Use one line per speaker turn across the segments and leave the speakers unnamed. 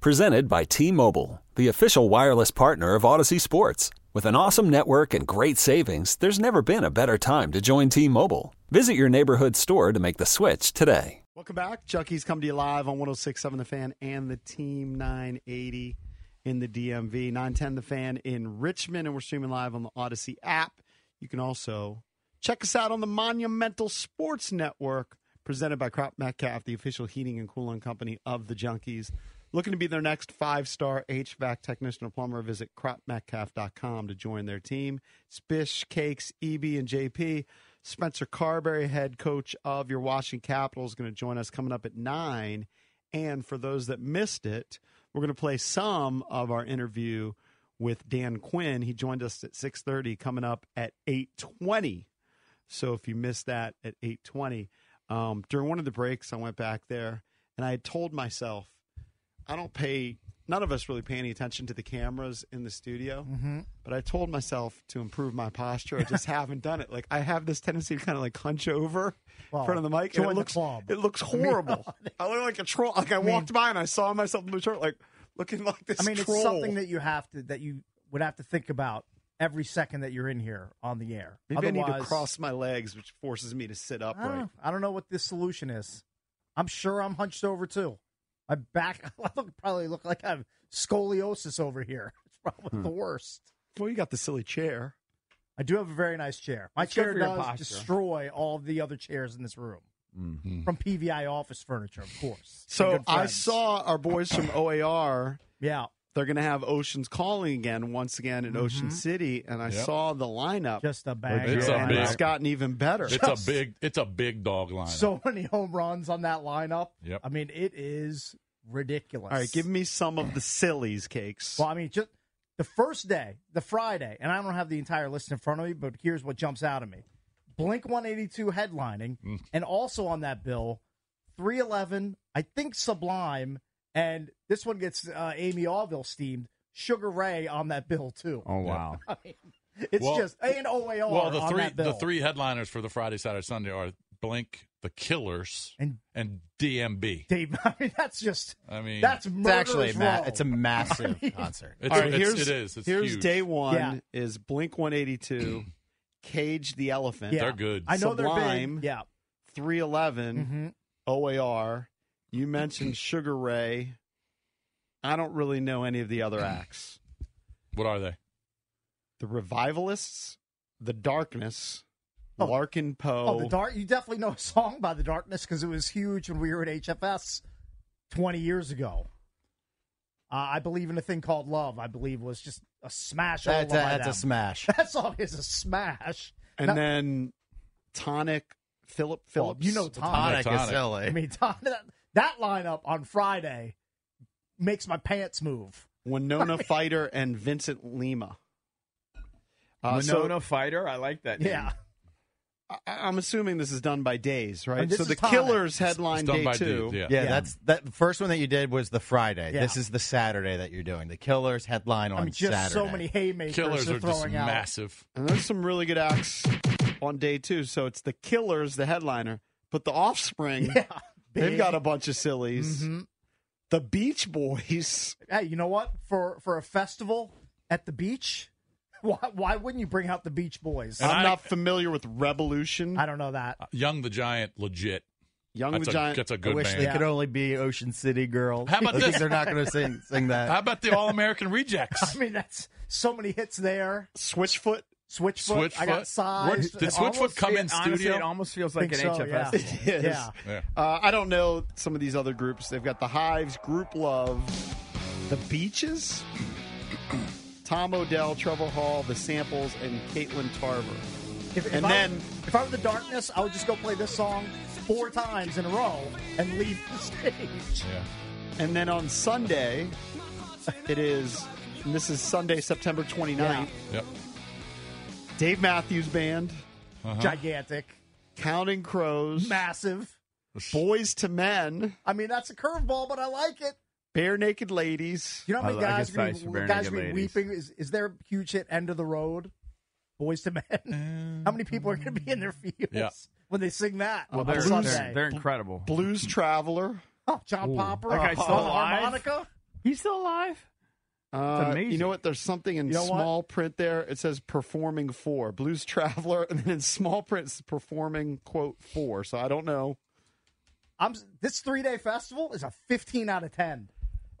Presented by T Mobile, the official wireless partner of Audacy Sports. With an awesome network and great savings, there's never been a better time to join T Mobile. Visit your neighborhood store to make the switch today.
Welcome back. Junkies come to you live on 1067 The Fan and the Team 980 in the DMV. 910 The Fan in Richmond, and we're streaming live on the Audacy app. You can also check us out on the Monumental Sports Network, presented by Cropp-Metcalfe, the official heating and cooling company of the Junkies. Looking to be their next five star HVAC technician or plumber, visit cropmetcalf.com to join their team. Spish, Cakes, EB, and JP. Spencer Carberry, head coach of your Washington Capitals, is going to join us coming up at 9. And for those that missed it, we're going to play some of our interview with Dan Quinn. He joined us at 6:30 coming up at 8:20. So if you missed that at 8:20, um, during one of the breaks I went back there and I had told myself I don't pay none of us really pay any attention to the cameras in the studio.
Mhm.
But I told myself to improve my posture. I just haven't done it. Like I have this tendency to kind of like hunch over
Well,
in front of the mic. and it looks it looks
I mean,
horrible. I look like a troll. Like I,
mean-
walked by and I saw myself in the shirt, like looking like this.
I mean,
troll.
it's something that you have to that you would have to think about every second that you're in here on the air.
maybe I need to cross my legs, which forces me to sit
I don't,
upright.
know. I don't know what this solution is. I'm sure I'm hunched over too. My back, I look, probably look like I have scoliosis over here. It's probably
Hmm.
the worst.
Well, you got the silly chair.
I do have a very nice chair. My
It's
chair does destroy all the other chairs in this room. From PVI office furniture, of course.
So I saw our boys from OAR.
Yeah.
They're going to have Oceans Calling again, once again in Ocean
Mhm.
City, and I
Yep.
saw the lineup.
just a bang.
It's a big-
it's gotten even better.
It's
Just-
a big it's a big dog line.
so many home runs on that lineup.
Yep.
I mean, it is ridiculous.
All right, give me some of the sillies cakes.
Well, I mean, just the first day, the Friday, and I don't have the entire list in front of me, but here's what jumps out at me: Blink 182 headlining,
Mm.
and also on that bill, 311, I think Sublime, and this one gets uh, Amy Allville steamed. Sugar Ray on that bill too.
Oh wow.
I mean, it's
Well-
just and OAR
well, the
on
three the three headliners for the Friday, Saturday, Sunday are Blink, The Killers,
and
and DMB.
Dave. I mean, that's just
I mean,
that's
It's actually ma- it's a massive concert.
it's,
All right,
it's-
here's,
it is. It's
here's
huge.
day one
Yeah.
is Blink 182, Cage the Elephant,
yeah.
They're good.
I know they're
Sublime.
big. Yeah.
311,
hmm
OAR. You mentioned Sugar Ray. I don't really know any of the other acts.
What are they?
The Revivalists, The Darkness,
Oh.
Larkin Poe.
Oh, the dark. You definitely know a song by the Darkness because it was huge when we were at HFS twenty years ago. Uh, I believe in a thing called love. I believe was just a smash. all
That's, a,
by
that's a smash.
That song is a smash.
and
Now-
then Tonic, Philip
Well,
Phillips.
you know Tonic.
Tonic
Tonic.
is silly.
I mean, Tonic, that, that lineup on Friday makes my pants move.
Winona Fighter and Vincent Lima. Uh, so
Winona Fighter, I like that. name.
Yeah,
I- I'm assuming this is done by days, right? So the
Tonic.
Killers headline day two.
dudes, yeah.
Yeah,
Yeah.
that's that. The first one that you did was the Friday.
Yeah.
This is the Saturday that you're doing. The Killers headline on
I mean, just
Saturday.
so many haymakers
Killers
they're
are just
throwing out.
massive.
And there's some really good acts on day two. So it's the Killers, the headliner, but the Offspring,
Yeah,
they've got a bunch of sillies.
Mhm.
The Beach Boys.
Hey, you know what? For for a festival at the beach, why why wouldn't you bring out the Beach Boys?
And
I'm
I-
not familiar with Rebelution.
I don't know that.
Young the Giant, legit.
Young the Giant.
That's a,
Vagina.
that's a
I
good
wish
band.
they could only be Ocean City girls.
How about
I think
this?
They're not going to sing sing that.
How about the All American Rejects?
I mean, that's so many hits there.
Switchfoot.
Switchfoot. I got
Switchfoot.
size.
Where- did Switchfoot come in
honestly,
studio?
It almost feels like an
so,
HFS.
yeah.
festival.
It is.
Yeah.
Yeah.
Uh, I don't know some of these other groups. They've got the Hives, Grouplove, the Beaches, Tom Odell, Trevor Hall, the Samples, and Caitlin Tarver.
If, if
And
I,
then-
if I were the darkness, I would just go play this song four times in a row and leave the stage.
Yeah.
And then on Sunday, it is, and this is Sunday, September 29th,
Yep.
Dave Matthews Band,
Uh-huh.
Gigantic,
Counting Crows,
massive.
Boyz II Men,
I mean, that's a curveball, but I like it.
Barenaked Ladies,
You know how
I
many
like
guys
it
are gonna be, guys gonna be weeping? Is, is their huge hit "End of the Road"? Boyz II Men. how many people are going to be in their fields
Yeah.
when they sing that?
Well, they're, they're, they're incredible.
Blues Traveler.
oh, John Popper,
That guy's
oh,
still alive?
harmonica.
He's still alive?
Uh,
amazing.
You know what? There's something in
You know what?
small print there. It says performing for Blues Traveler, and then in small print it's performing quote for. So I don't know.
I'm this three day festival is a 15 out of 10.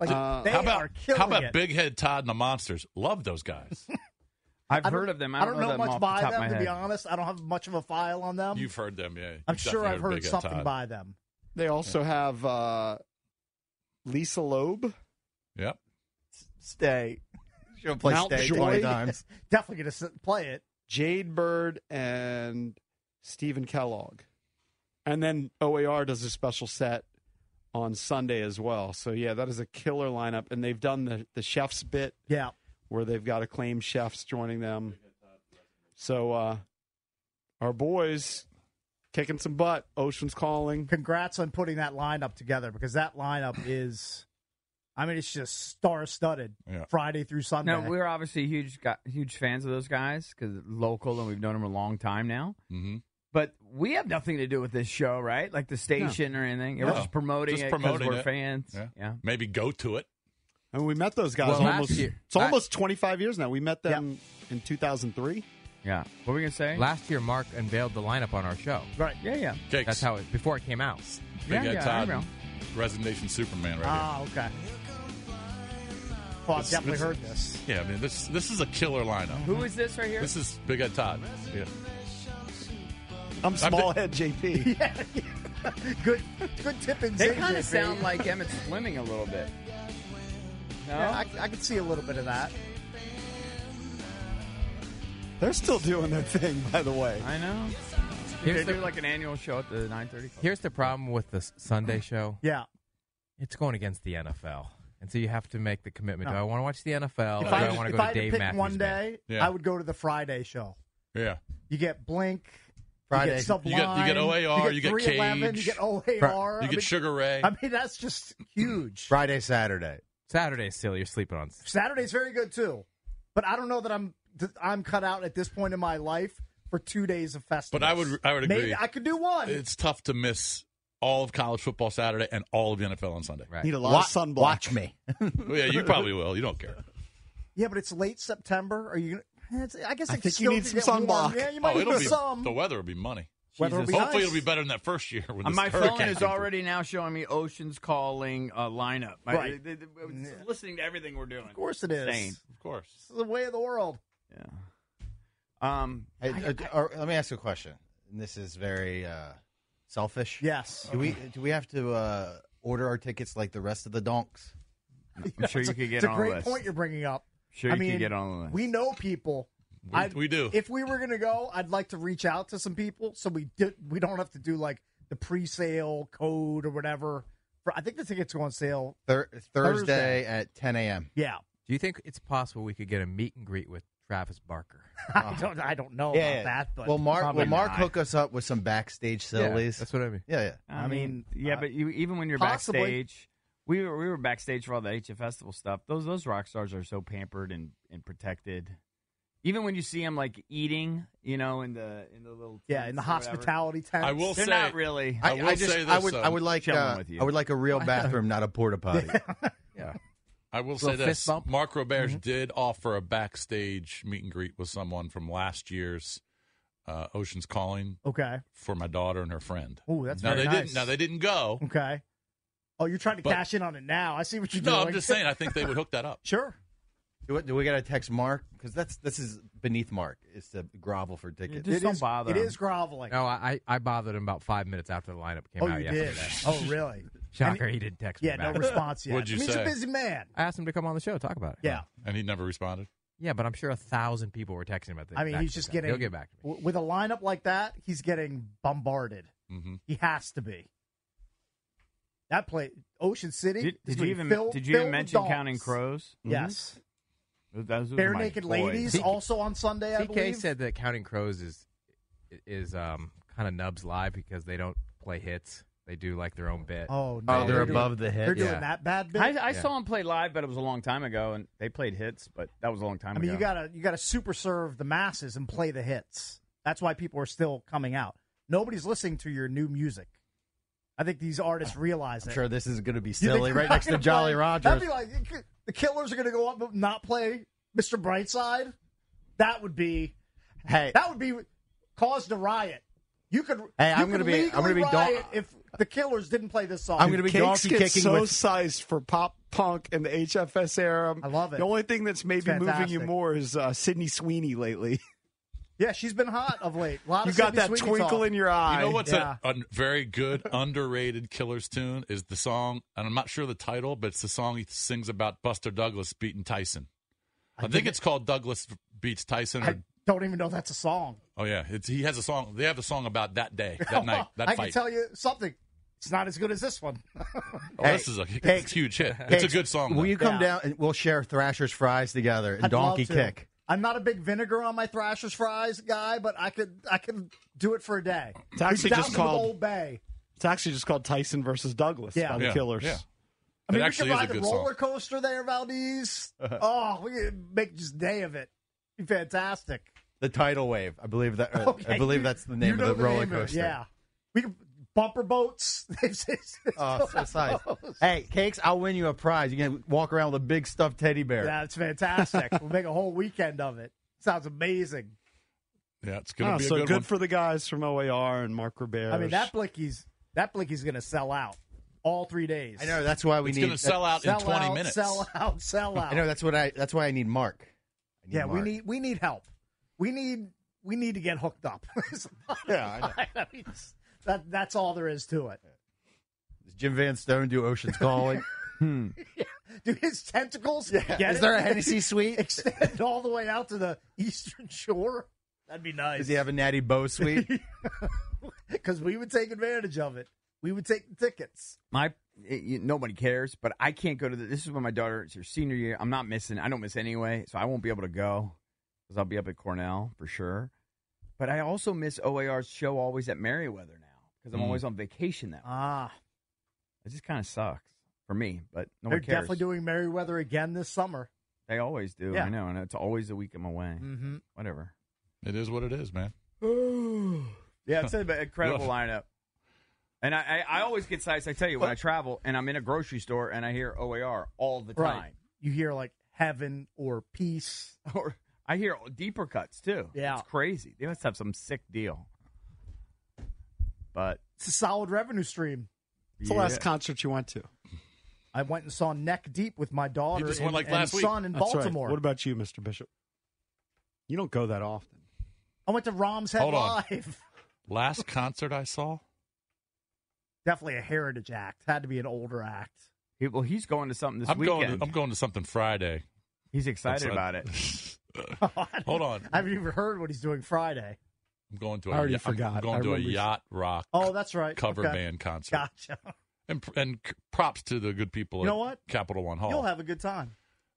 Like
Uh,
they
How
are
about
killing
how about
it.
Big Head Todd and the Monsters? Love those guys.
I've heard of them. I
I
don't,
don't know
them
much
off
by
the top
them
of
to be honest. I don't have much of a file on them.
You've heard them, yeah.
I'm
You've
sure I've heard
Big Head
something
Todd.
by them.
They also have uh, Lisa Loeb,
Yep.
Stay. She'll play
Mount
Stay
Joy.
20 times.
Definitely going to play it.
Jade Bird, and Stephen Kellogg. And then OAR does a special set on Sunday as well. So yeah, that is a killer lineup. And they've done the the chefs bit
Yeah.
where they've got acclaimed chefs joining them. So uh our boys kicking some butt. Ocean's calling.
Congrats on putting that lineup together because that lineup is, I mean, it's just star studded
Yeah.
Friday through Sunday.
Now we're obviously huge, huge fans of those guys because local and we've known them a long time now.
Mm-hmm.
But we have nothing to do with this show, right? Like the station or anything. We're just promoting
Just
it because
promoting
we're
it.
fans.
Yeah.
yeah.
Maybe go to it.
And we met those guys
Well,
almost
year-
it's almost 25 years now. We met them in 2003.
Yeah. What were we gonna say?
Last year, Mark unveiled the lineup on our show.
right. Yeah. Yeah.
Cakes.
That's how it before it came out.
Big
Yeah,
Head
yeah, I
Todd,
know.
Resignation Superman, right
Ah, okay. Well, I've
This-
definitely
this-
heard this.
Yeah, I mean this this is a killer lineup.
Who is this right here?
This is Big Head Todd. Yeah.
I'm Smallhead JP.
Yeah, good, good tip and
they kind of sound like Emmett Fleming a little bit. No.
Yeah, I, I can see a little bit of that.
They're still doing their thing, by the way.
I know.
Here's
they
the-
do like an annual show at the 9:30.
Here's the problem with the Sunday show.
Yeah.
It's going against the NFL. And so you have to make the commitment.
No.
Do I want to watch the NFL?
If
or do
I,
I want to go to
had to
Dave
pick
Matthews
one day,
Yeah.
I would go to the Friday show.
Yeah.
You get Blink.
Friday.
You get Sublime.
You get- you get OAR, you get
311,
Cage.
You get OAR.
You
I
get
mean,
Sugar Ray.
I mean, that's just huge.
Friday, Saturday.
Saturday's still you're sleeping on.
Saturday's very good too, but I don't know that I'm I'm cut out at this point in my life for two days of festivals.
But I would I would agree.
Maybe I could do one.
it's tough to miss all of college football Saturday and all of the NFL on Sunday.
Right.
Need a lot
Wa-
of sunblock.
Watch me.
Well, yeah, you probably will. You don't care.
yeah, but it's late September. Are you? gonna it's, I guess
I
it
think
still
you need some
get warm.
sunblock.
Yeah, you might
Oh,
need
it'll be
some.
the weather will be money.
Weather will be
Hopefully,
nice.
it'll be better than that first year. When
Uh,
this
my phone is
came
already now showing me Ocean's Calling uh, lineup. I-
Right.
I- I- I was listening to everything we're doing.
Of course it is.
Insane.
Of course.
It's the way of the world.
Yeah. Um.
Hey, uh, or- let me ask you a question. And this is very uh, selfish.
Yes.
Do we do we have to uh, order our tickets like the rest of the donks?
I'm sure you could get
It's a
on
great
list.
point you're bringing up.
Sure,
I
you
mean,
could get on the list.
We know people.
We-
I'd-
we do.
If we were going to go, I'd like to reach out to some people so we do, we don't have to do like the pre-sale code or whatever. For I think the tickets go on sale.
Thur- Thursday,
Thursday.
at 10 a.m.
Yeah,
Do you think it's possible we could get a meet and greet with Travis Barker?
I don't I don't know
Yeah,
about
yeah.
that, but
Will Mark
probably
will Mark
not.
hook us up with some backstage sillies?
that's what I mean.
Yeah, yeah.
I,
I
mean,
mean,
yeah,
uh,
but you even when you're
possibly.
backstage, we were we were backstage for all the HF festival stuff. Those those rock stars are so pampered and, and protected. Even when you see them like eating, you know, in the in the little
yeah, in the
tents or whatever,
hospitality tent.
I will
they're
say-
not really.
I will
just
say
I
this,
would I
um,
would like
chilling
uh,
with you.
I would like a real bathroom, not a porta potty.
Yeah.
I will say this:
fist bump.
Marc Roberge did offer a backstage meet and greet with someone from last year's uh, Ocean's Calling
Okay.
for my daughter and her friend.
Oh, that's
now
very
they
nice.
didn't. Now they didn't go.
Okay. Oh, you're trying to
But-
cash in on it now. I see what you're
No,
doing.
No, I'm just saying. I think they would hook that up.
sure.
Do we, do we got to text Mark? Because that's this is beneath Mark. Is to grovel for tickets.
Just
It
don't
is-
bother
It
him.
is groveling.
No, I, I bothered him about five minutes after the lineup came
oh,
out
you
yesterday.
did. Oh, really?
Shocker,
And-
he didn't text me
Yeah, no response yet.
What'd you
I mean, He's a busy man.
I asked him to come on the show, talk about it.
Yeah.
And he never responded.
Yeah, but I'm sure a thousand people were texting about this.
I mean, he's just getting.
He'll get back to me.
w- With a lineup like that, he's getting bombarded.
hmm
He has to be. That play, Ocean City.
Did, did you even
filled-
did you even mention
dogs.
Counting Crows?
Yes.
Those- those
Bare Naked
boys.
Ladies also on Sunday, I
CK
believe.
said that Counting Crows is is um, kind of Nubs live because they don't play hits. They do like their own bit.
Oh, no.
Oh, they're
doing-
above the hit.
They're doing
Yeah.
that bad bit.
I, I
Yeah.
saw them play live, but it was a long time ago, and they played hits, but that was a long time
I mean,
ago.
you gotta you gotta super serve the masses and play the hits. That's why people are still coming out. Nobody's listening to your new music. I think these artists realize
I'm
it.
sure this is going to be
You think
silly
they're
right
not
next to
gonna
Jolly
play-
Rogers.
That'd be like the Killers are going to go up and not play Mr. Brightside. That would be
hey,
that would be caused a riot. You could.
Hey,
you
I'm gonna be- I'm gonna
legally
be don-
riot if the Killers didn't play this song.
I'm gonna be
Cakes
donkey
get
kicking
so
with-
sized for pop punk and the HFS era.
I love it.
The only thing that's maybe moving you more is uh, Sydney Sweeney lately.
Yeah, she's been hot of late. A lot
you
of
got
Sydney
that
Sweeney
twinkle
talk.
in your eye.
You know what's
Yeah.
a, a very good underrated Killers tune is the song, and I'm not sure the title, but it's the song he sings about Buster Douglas beating Tyson. I, think it's called Douglas beats Tyson. Or,
I don't even know that's a song.
oh yeah, it's, he has a song. They have a song about that day, that night, that
I
fight.
can tell you something. It's not as good as this one.
oh,
Hey,
this is a
hey,
it's a huge hit. It's a
Cakes,
good song.
Will
though.
you come
Yeah.
down and we'll share Thrasher's fries together and
I'd love
donkey
to.
kick?
I'm not a big vinegar on my Thrasher's fries guy, but I could I could do it for a day.
It's actually
Down
just
to the
called-
Old Bay.
It's actually just called Tyson versus Douglas
Yeah.
by the
Yeah,
Killers.
yeah.
I mean,
it
we
actually
could
is a
ride the
good
roller
song.
coaster there, Valdez. oh, we could make just a day of it. Be fantastic.
The tidal wave. I believe that. uh,
Okay,
I believe
you-
that's the
you
name
know
of the roller
name of it,
coaster.
Yeah, we could bumper boats.
Oh, so size. Hey, cakes! I'll win you a prize. You can walk around with a big stuffed teddy bear.
Yeah, that's fantastic. we'll make a whole weekend of it. Sounds amazing.
Yeah, it's gonna
Oh,
be a
so
good,
good,
one.
for the guys from OAR and Marc Roberge.
I mean, that Blicky's that Blicky's going to sell out all three days.
I know. That's why we
it's
need.
gonna sell out
Sell
in 20
out,
minutes.
Sell out. Sell out.
I know. That's what I. That's why I need Mark. I need
Yeah, we need we need help. We need we need to get hooked up.
Yeah, I know.
I mean, that that's all there is to it.
Does Jim Van Stone do Ocean's Calling? Hmm.
Do his tentacles? get
Is
it?
there a Hennessy suite?
extend all the way out to the eastern shore? That'd be nice.
Does he have a Natty Boh suite?
Because we would take advantage of it. We would take the tickets.
My it, you, nobody cares, but I can't go to the. This is when my daughter. It's her senior year. I'm not missing. I don't miss anyway, so I won't be able to go because I'll be up at Cornell for sure. But I also miss OAR's show always at Merriweather now because I'm
Mm.
always on vacation now.
Ah,
It just kind of sucks for me, but no
they're
one cares.
definitely doing Merriweather again this summer.
They always do.
Yeah.
I know, and it's always a week I'm away.
Mm-hmm.
Whatever.
It is what it is, man.
Yeah, it's an incredible
Rough.
lineup. And I, I, I always get sites. I tell you, when I travel and I'm in a grocery store and I hear OAR all the
Right.
time,
You hear like heaven or peace.
or I hear deeper cuts too.
Yeah.
it's crazy. They must have some sick deal. But
It's a solid revenue stream.
It's the last concert you went to.
I went and saw Neck Deep with my daughter
just
and,
went, like,
and
week.
son in
That's right.
Baltimore.
What about you, Mr. Bishop? You don't go that often.
I went to Rams Head
Hold on.
Live.
Last concert I saw.
Definitely a heritage act. Had to be an older act.
he, well, he's going to something this
I'm
weekend.
going. To, I'm going to something Friday.
he's excited
That's
about it.
Hold on.
I haven't even heard what he's doing Friday.
I'm going to a.
I already
yacht- I'm
forgot.
going
I
to a yacht rock
Oh, that's right.
cover
Okay.
band concert.
Gotcha.
And and props to the good people.
You know what?
Capital One Hall.
You'll have a good time.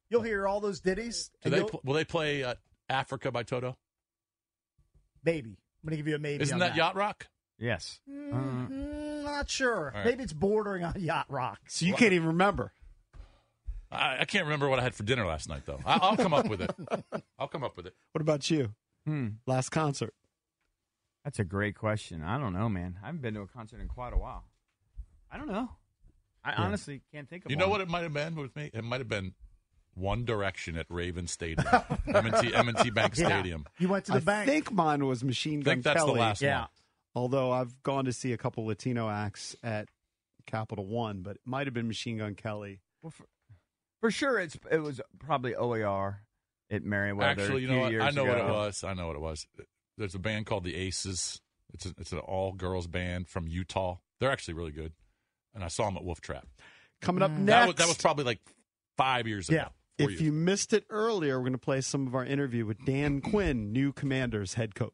You'll hear all those ditties.
Do they
you'll-
pl- will they play uh, Africa by Toto?
maybe. I'm going to give you a maybe.
Isn't
on
that, yacht rock?
Yes.
Mm, not sure.
All right.
Maybe it's bordering on yacht rock.
So you can't even remember.
I, I can't remember what I had for dinner last night though. I, I'll come up with it. I'll come up with it.
What about you?
Hmm.
Last concert.
That's a great question. I don't know, man. I haven't been to a concert in quite a while. I don't know. I honestly can't think of
You know what it might have been with me? It might have been One Direction at Raven Stadium, M&T, M&T Bank
Yeah.
Stadium.
You went to the
I
bank.
I think mine was Machine
I
Gun
think that's
Kelly.
the last
Yeah.
one.
Although I've gone to see a couple Latino acts at Capital One, but it might have been Machine Gun Kelly.
For sure, it's it was probably OAR at Merriweather.
Actually, you know what? I know what it was. I know what it was. There's a band called the Aces. It's a, it's an all girls band from Utah. They're actually really good, and I saw them at Wolf Trap.
Coming up mm.
That
next.
was, that was probably like five years ago.
Yeah.
four
if
years
you missed it earlier, we're going to play some of our interview with Dan Quinn, new Commanders head coach.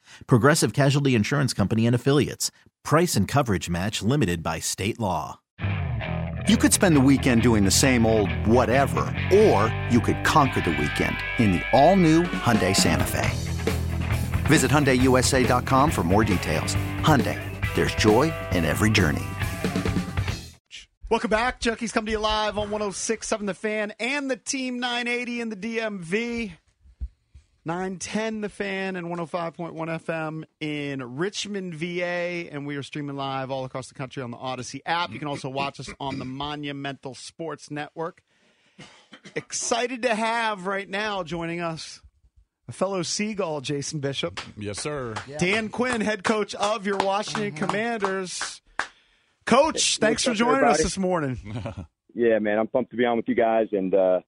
Progressive Casualty Insurance Company and Affiliates. Price and coverage match limited by state law.
You could spend the weekend doing the same old whatever, or you could conquer the weekend in the all-new Hyundai Santa Fe. Visit HyundaiUSA.com for more details. Hyundai, there's joy in every journey.
Welcome back. Junkies coming to you live on 1067 The Fan and the Team 980 in the DMV. 910 The Fan and 105.1 FM in Richmond, VA. And we are streaming live all across the country on the Audacy app. You can also watch us on the Monumental Sports Network. Excited to have right now joining us a fellow Seagull, Jason Bishop.
Yes, sir.
Dan Quinn, head coach of your Washington Commanders. Coach, thanks for
up,
joining us this morning.
Yeah, man, I'm pumped to be on with you guys, and uh,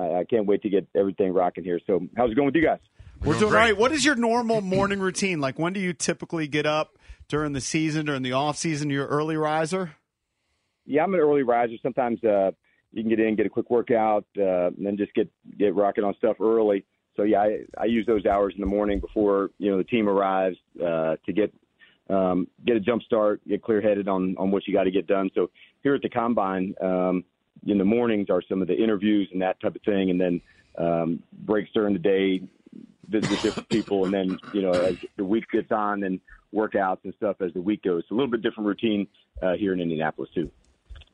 I, I can't wait to get everything rocking here. So, how's it going with you guys?
We're doing all right. What is your normal morning routine? Like, when do you typically get up during the season, during the off season? You're early riser.
Yeah, I'm an early riser. Sometimes uh, you can get in, get a quick workout, uh, and then just get get rocking on stuff early. So yeah, I, I use those hours in the morning before you know the team arrives uh, to get um, get a jump start, get clear headed on on what you got to get done. So here at the combine, um, in the mornings are some of the interviews and that type of thing, and then um, breaks during the day, visit with different people, and then you know as the week gets on, and workouts and stuff as the week goes. So a little bit different routine uh, here in Indianapolis too.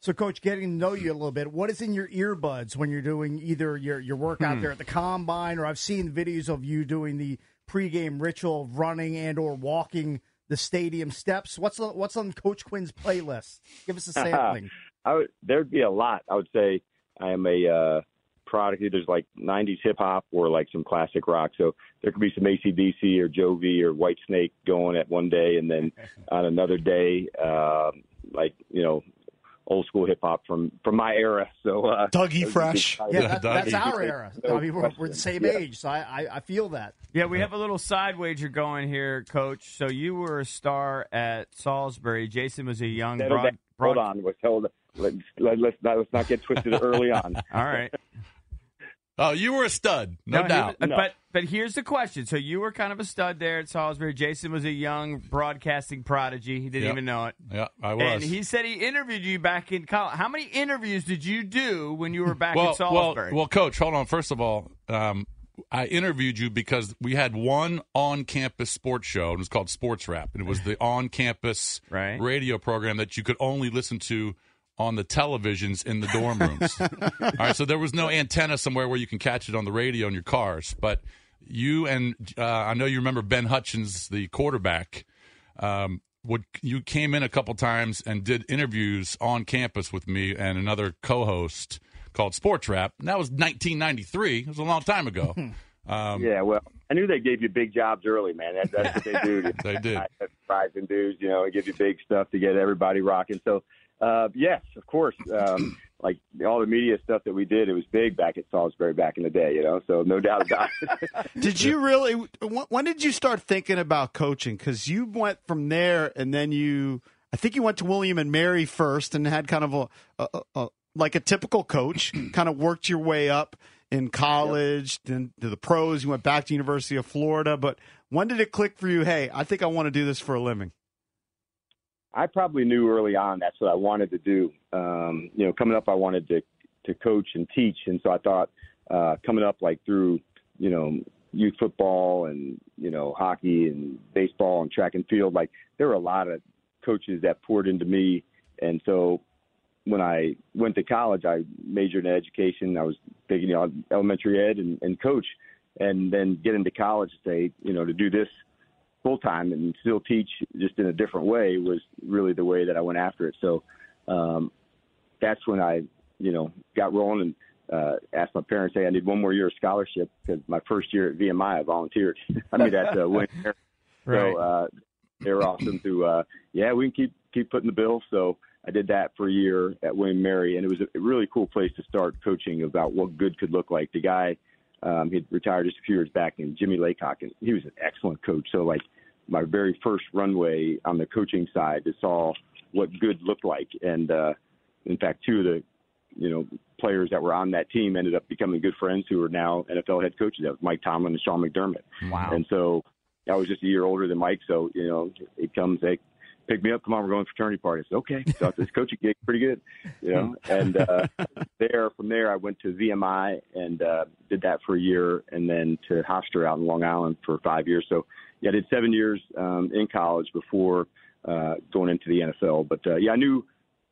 So, Coach, getting to know you a little bit, what is in your earbuds when you're doing either your, your workout
Hmm.
there at the combine, or I've seen videos of you doing the pregame ritual of running and or walking the stadium steps. What's what's on Coach Quinn's playlist? Give us a sampling.
I would, there'd be a lot. I would say I am a uh, product. There's like '90s hip hop or like some classic rock. So there could be some ACDC or Jovi or Whitesnake going at one day, and then on another day, uh, like you know, old school hip hop from from my era. So uh,
Dougie Fresh.
Yeah, that, that's our era.
No
I mean, we're, we're the same
Yeah.
age, so I, I, I feel that.
Yeah, we have a little side wager going here, Coach. So you were a star at Salisbury. Jason was a young
Settle
broad.
down. Hold on. Let's hold. Let's let, let's not let's not get twisted early on.
All right.
Oh, you were a stud, no,
he
doubt.
was- But but here's the question. So you were kind of a stud there at Salisbury. Jason was a young broadcasting prodigy. He didn't
Yep.
even know it.
Yeah, I was.
And he said he interviewed you back in college. How many interviews did you do when you were back
well,
at Salisbury?
Well, well, coach, hold on. First of all, um, I interviewed you because we had one on-campus sports show, and it was called Sports Wrap, and it was the on-campus
Right.
radio program that you could only listen to on the televisions in the dorm rooms. all right, so there was no antenna somewhere where you can catch it on the radio in your cars, but you and uh, I know you remember Ben Hutchins, the quarterback. Um, would you came in a couple times and did interviews on campus with me and another co-host called Sports Rap. And that was 1993. It was a long time ago. Um,
yeah, well, I knew they gave you big jobs early, man. That, that's what they do.
They did.
Surprising dudes, you know, they give you big stuff to get everybody rocking. So, Uh, yes, of course. Um, like all the media stuff that we did, it was big back at Salisbury back in the day, you know. So no doubt about it.
Did you really? When did you start thinking about coaching? Because you went from there, and then you, I think you went to William and Mary first, and had kind of a, a, a, a like a typical coach, kind of worked your way up in college, then to the pros. You went back to University of Florida, but when did it click for you? Hey, I think I want to do this for a living.
I probably knew early on that's what I wanted to do. Um, you know, coming up, I wanted to to coach and teach, and so I thought uh, coming up like through you know youth football and you know hockey and baseball and track and field, like there were a lot of coaches that poured into me, and so when I went to college, I majored in education. I was taking you know, elementary ed and, and coach, and then get into college say, you know, to do this full time and still teach just in a different way was really the way that I went after it. So um, that's when I, you know, got rolling and uh, asked my parents, hey, I need one more year of scholarship because my first year at VMI, I volunteered. I mean, that's uh, when.
Right.
So uh, they were awesome to, uh, yeah, we can keep keep putting the bill. So I did that for a year at William Mary, and it was a really cool place to start coaching about what good could look like. The guy, um, he retired just a few years back, and Jimmy Laycock, and he was an excellent coach. So like my very first runway on the coaching side to saw what good looked like, and uh, in fact, two of the you know players that were on that team ended up becoming good friends who are now NFL head coaches. That was Mike Tomlin and Sean McDermott.
Wow.
And so I was just a year older than Mike, so you know it comes they pick me up, come on, we're going to fraternity party. I said, okay. So I this coaching gig pretty good, you know. And uh, there, from there, I went to VMI and uh, did that for a year, and then to Hofstra out in Long Island for five years. So yeah, I did seven years um, in college before uh, going into the NFL. But uh, yeah, I knew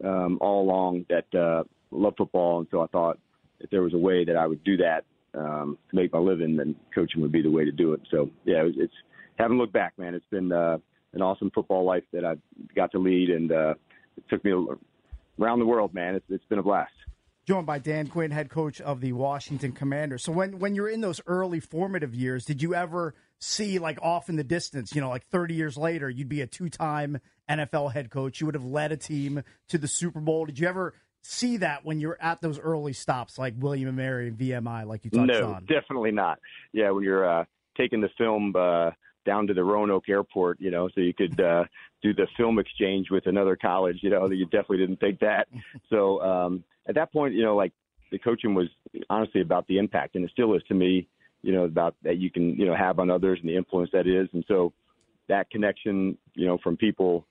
um, all along that uh, I love football, and so I thought if there was a way that I would do that um, to make my living, then coaching would be the way to do it. So yeah, it was, it's haven't looked back, man. It's been uh, an awesome football life that I've got to lead, and uh, it took me around the world, man. It's, it's been a blast.
Joined by Dan Quinn, head coach of the Washington Commanders. So when when you're in those early formative years, did you ever see like off in the distance, you know, like 30 years later, you'd be a two-time NFL head coach, you would have led a team to the Super Bowl. Did you ever see that when you're at those early stops like William and Mary and VMI like you touched
no,
on?
definitely not. Yeah, when you're uh, taking the film uh, down to the Roanoke Airport, you know, so you could uh, do the film exchange with another college. You know, you definitely didn't think that. So um, at that point, you know, like the coaching was honestly about the impact, and it still is to me. You know, about that you can you know have on others and the influence that is, and so that connection, you know, from people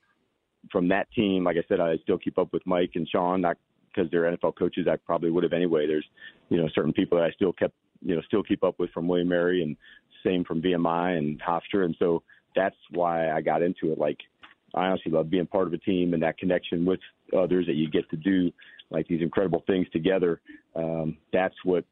from that team. Like I said, I still keep up with Mike and Sean, not because they're NFL coaches. I probably would have anyway. There's, you know, certain people that I still kept, you know, still keep up with from William Mary and same from VMI and Hofstra. And so that's why I got into it. Like, I honestly love being part of a team and that connection with others that you get to do like these incredible things together. Um, that's what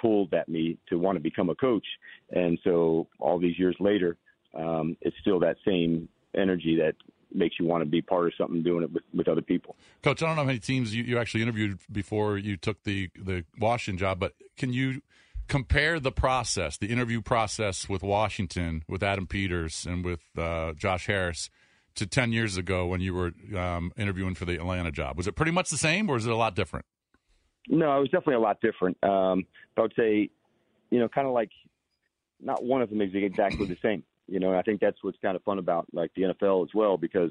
pulled at me to want to become a coach. And so all these years later, um, it's still that same energy that makes you want to be part of something doing it with, with other people.
Coach, I don't know how many teams you, you actually interviewed before you took the, the Washington job, but can you compare the process, the interview process with Washington, with Adam Peters, and with uh, Josh Harris to 10 years ago when you were um, interviewing for the Atlanta job? Was it pretty much the same, or is it a lot different?
No, it was definitely a lot different. Um, I would say, you know, kind of like not one of them is exactly the same. You know, I think that's what's kind of fun about like the NFL as well because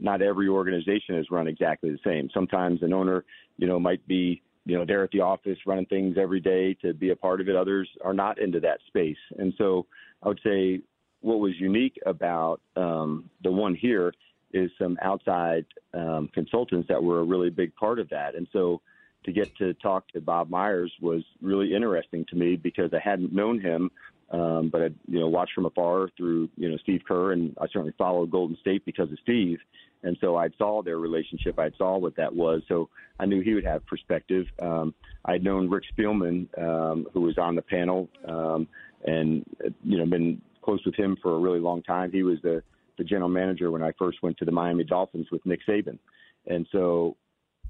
not every organization is run exactly the same. Sometimes an owner, you know, might be, you know, they're at the office running things every day to be a part of it. Others are not into that space. And so I would say what was unique about um, the one here is some outside um, consultants that were a really big part of that. And so to get to talk to Bob Myers was really interesting to me because I hadn't known him um, but I, you know, watched from afar through, you know, Steve Kerr, and I certainly followed Golden State because of Steve. And so I saw their relationship. I saw what that was. So I knew he would have perspective. Um, I'd known Rick Spielman, um, who was on the panel, um, and you know, been close with him for a really long time. He was the the general manager when I first went to the Miami Dolphins with Nick Saban, and so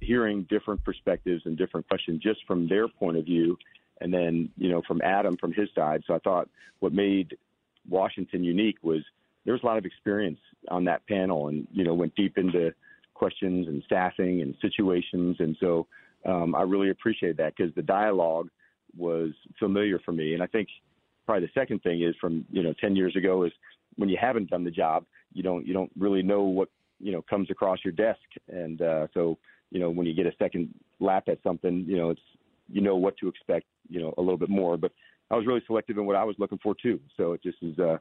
hearing different perspectives and different questions just from their point of view and then you know from Adam from his side. So I thought what made Washington unique was there was a lot of experience on that panel, and you know went deep into questions and staffing and situations, and so um, I really appreciate that because the dialogue was familiar for me. And I think probably the second thing is from you know 10 years ago is when you haven't done the job, you don't you don't really know what you know comes across your desk, and uh, so you know when you get a second lap at something, you know it's you know what to expect, you know a little bit more. But I was really selective in what I was looking for too. So it just is uh,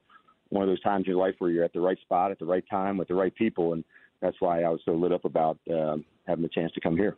one of those times in your life where you're at the right spot at the right time with the right people, and that's why I was so lit up about um, having the chance to come here.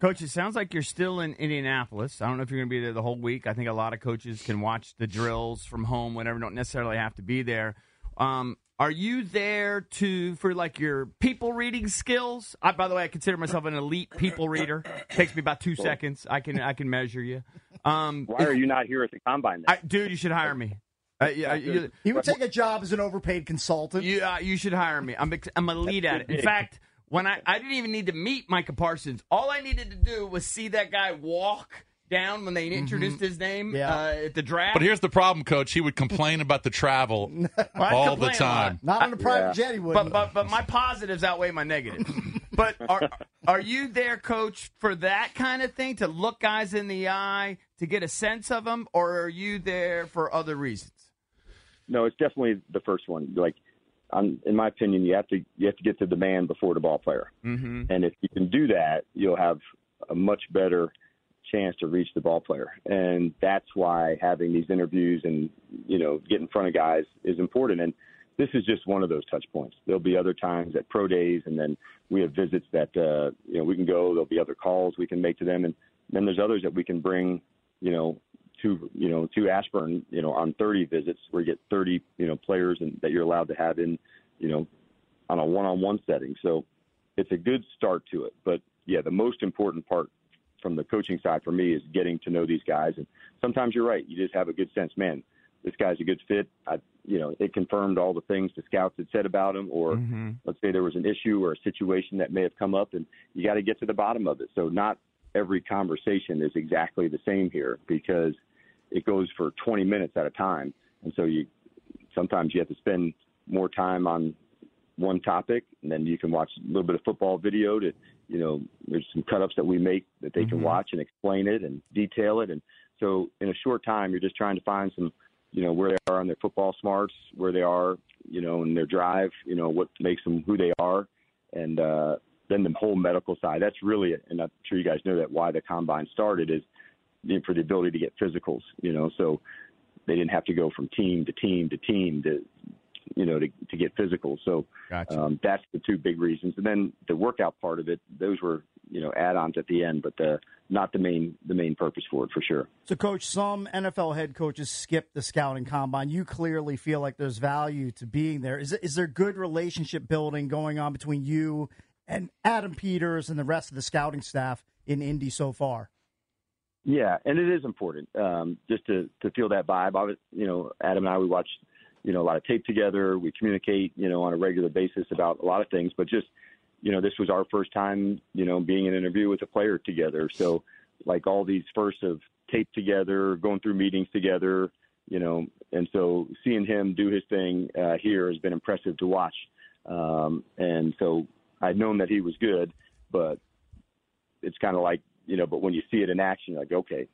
Coach, it sounds like you're still in Indianapolis. I don't know if you're going to be there the whole week. I think a lot of coaches can watch the drills from home, whatever. Don't necessarily have to be there. Um, are you there to for like your people reading skills? I, by the way, I consider myself an elite people reader. takes me about two seconds. I can I can measure you. Um,
Why are you not here at the combine?
I, dude, you should hire me. Uh, yeah, you,
He would take a job as an overpaid consultant.
you, uh, you should hire me. I'm ex- I'm elite at it. In fact, when I I didn't even need to meet Micah Parsons. All I needed to do was see that guy walk down when they introduced his name uh, at the draft.
But here's the problem, Coach. He would complain about the travel
I'd
all the
complain a
time.
Not on a private
Yeah.
jet, he wouldn't.
But, but but my positives outweigh my negatives. but are are you there, Coach, for that kind of thing to look guys in the eye to get a sense of them, or are you there for other reasons?
No, it's definitely the first one. Like, um, in my opinion, you have to you have to get to the man before the ball player,
Mm-hmm.
and if you can do that, you'll have a much better chance to reach the ball player. And that's why having these interviews and you know get in front of guys is important. And this is just one of those touch points. There'll be other times at pro days, and then we have visits that uh, you know we can go. There'll be other calls we can make to them, and then there's others that we can bring. You know, to you know to Ashburn, you know, on 30 visits where you get 30 you know players and that you're allowed to have in, you know, on a one-on-one setting. So it's a good start to it. But yeah, the most important part from the coaching side for me is getting to know these guys. And sometimes you're right. You just have a good sense, man. This guy's a good fit. I, you know, it confirmed all the things the scouts had said about him, or
Mm-hmm.
let's say there was an issue or a situation that may have come up, and you got to get to the bottom of it. So not every conversation is exactly the same here because it goes for 20 minutes at a time, and so you sometimes you have to spend more time on one topic, and then you can watch a little bit of football video to, you know, there's some cut ups that we make that they can
Mhm.
watch and explain it and detail it. And so in a short time, you're just trying to find some, you know, where they are on their football smarts, where they are, you know, in their drive, you know, what makes them who they are. And, uh, then the whole medical side, that's really, and I'm sure you guys know that why the combine started is you know, for the ability to get physicals, you know, so they didn't have to go from team to team to team to, you know, to, to get physical. So um, that's the two big reasons. And then the workout part of it, those were, you know, add-ons at the end, but uh, not the main the main purpose for it for sure.
So, coach, some NFL head coaches skip the scouting combine. You clearly feel like there's value to being there. Is is there good relationship building going on between you and Adam Peters and the rest of the scouting staff in Indy so far?
Yeah, and it is important um, just to to feel that vibe. I was, you know, Adam and I we watch, you know, a lot of tape together. We communicate, you know, on a regular basis about a lot of things. But just, you know, this was our first time, you know, being in an interview with a player together. So, like all these firsts of tape together, going through meetings together, you know, and so seeing him do his thing uh, here has been impressive to watch. Um, and so I'd known that he was good, but it's kind of like you know, but when you see it in action, you're like, okay,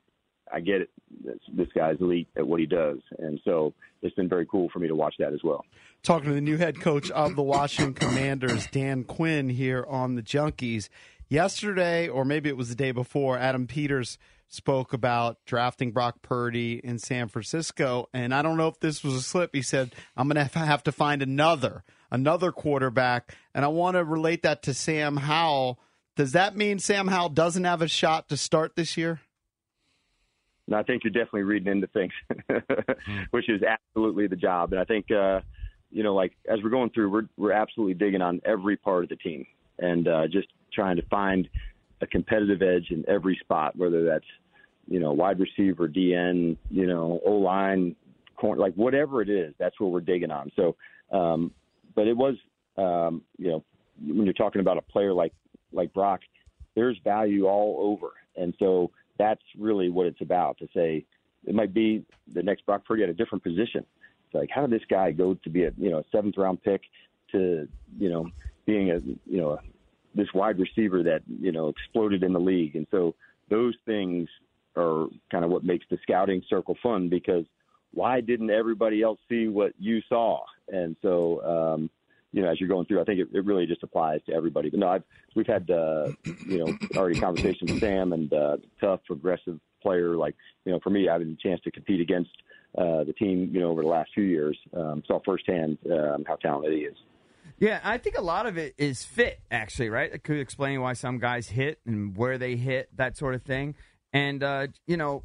I get it. This, this guy's elite at what he does, and so it's been very cool for me to watch that as well.
Talking to the new head coach of the Washington Commanders, Dan Quinn, here on the Junkies. Yesterday, or maybe it was the day before, Adam Peters spoke about drafting Brock Purdy in San Francisco, and I don't know if this was a slip. He said, "I'm going to have to find another, another quarterback," and I want to relate that to Sam Howell. Does that mean Sam Howell doesn't have a shot to start this year?
No, I think you're definitely reading into things, which is absolutely the job. And I think, uh, you know, like as we're going through, we're we're absolutely digging on every part of the team and uh, just trying to find a competitive edge in every spot, whether that's you know wide receiver, DN, you know O line, corner, like whatever it is. That's what we're digging on. So, um, but it was, um, you know, when you're talking about a player like like Brock, there's value all over, and so that's really what it's about. To say it might be the next Brock Purdy at a different position. It's like how did this guy go to be a you know a seventh round pick to you know being a you know a this wide receiver that you know exploded in the league, and so those things are kind of what makes the scouting circle fun because why didn't everybody else see what you saw? And so, um, you know, as you're going through, I think it, it really just applies to everybody. But no, I've, we've had, uh, you know, already conversations with Sam and uh, tough, aggressive player. Like, you know, for me, I've had a chance to compete against uh, the team, you know, over the last few years. Um, saw firsthand um, how talented he is.
Yeah, I think a lot of it is fit, actually, right? It could explain why some guys hit and where they hit, that sort of thing. And, uh, you know,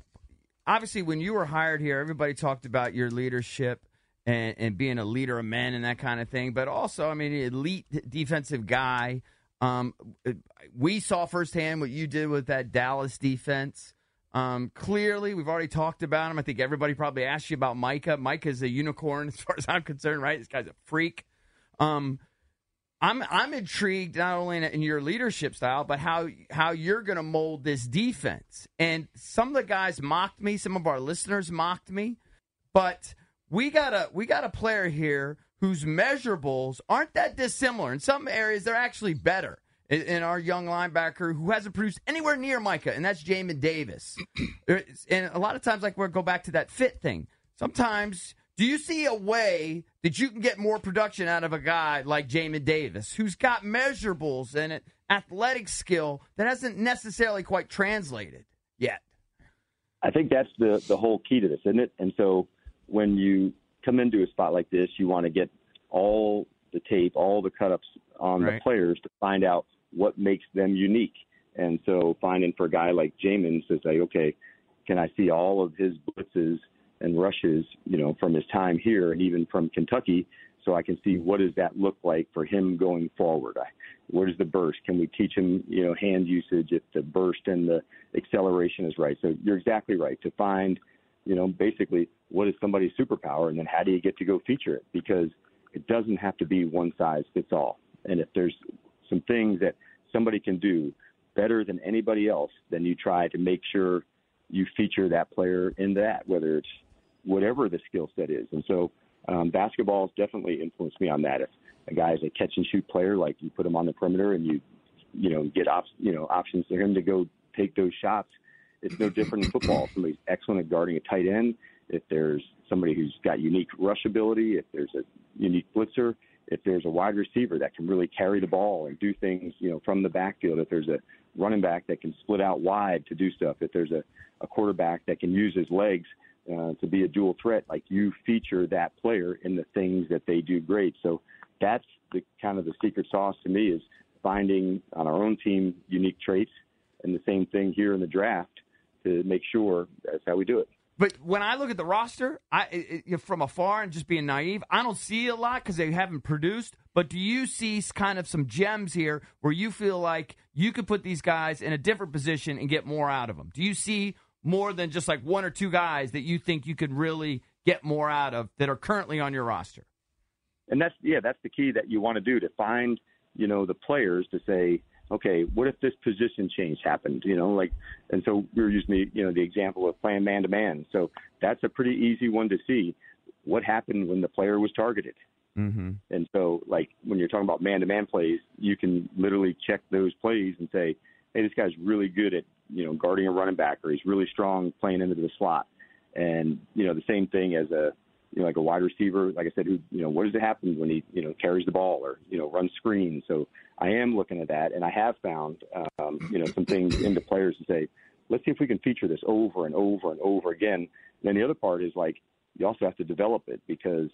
obviously, when you were hired here, everybody talked about your leadership and, and being a leader of men and that kind of thing. But also, I mean, elite defensive guy. Um, we saw firsthand what you did with that Dallas defense. Um, clearly, we've already talked about him. I think everybody probably asked you about Micah. Micah's a unicorn as far as I'm concerned, right? This guy's a freak. Um, I'm I'm intrigued not only in, in your leadership style, but how how you're going to mold this defense. And some of the guys mocked me. Some of our listeners mocked me, but we got a we got a player here whose measurables aren't that dissimilar. In some areas, they're actually better. In, in our young linebacker who hasn't produced anywhere near Micah, and that's Jamin Davis. and a lot of times, like we go back to that fit thing. Sometimes do you see a way that you can get more production out of a guy like Jamin Davis, who's got measurables and an athletic skill that hasn't necessarily quite translated yet?
I think that's the the whole key to this, isn't it? And so when you come into a spot like this, you want to get all the tape, all the cut ups on
Right.
the players to find out what makes them unique. And so finding for a guy like Jamin to say, okay, can I see all of his blitzes and rushes, you know, from his time here and even from Kentucky, so I can see what does that look like for him going forward. I, what is the burst? Can we teach him, you know, hand usage if the burst and the acceleration is right? So you're exactly right to find, you know, basically what is somebody's superpower, and then how do you get to go feature it? Because it doesn't have to be one size fits all. And if there's some things that somebody can do better than anybody else, then you try to make sure you feature that player in that, whether it's whatever the skill set is. And so um, basketball has definitely influenced me on that. If a guy is a catch and shoot player, like you put him on the perimeter and you, you know, get op- you know options for him to go take those shots, it's no different in football. Somebody's excellent at guarding a tight end. If there's somebody who's got unique rush ability, if there's a unique blitzer, if there's a wide receiver that can really carry the ball and do things, you know, from the backfield, if there's a running back that can split out wide to do stuff, if there's a, a quarterback that can use his legs uh, to be a dual threat, like you feature that player in the things that they do great. So that's the kind of the secret sauce to me is finding on our own team unique traits and the same thing here in the draft to make sure that's how we do it.
But when I look at the roster, I it, from afar and just being naive, I don't see a lot because they haven't produced. But do you see kind of some gems here where you feel like you could put these guys in a different position and get more out of them? Do you see more than just like one or two guys that you think you could really get more out of that are currently on your roster?
and that's yeah that's the key that you want to do to find you know the players to say okay what if this position change happened you know like and so we were using the you know the example of playing man to man. So that's a pretty easy one to see what happened when the player was targeted.
Mm-hmm.
and so like when you're talking about man to man plays you can literally check those plays and say hey this guy's really good at you know guarding a running back or he's really strong playing into the slot. And you know the same thing as a you know like a wide receiver like i said who you know what does it happen when he you know carries the ball or you know runs screens? So i am looking at that and i have found um you know some things into players to say let's see if we can feature this over and over and over again. And then the other part is like you also have to develop it because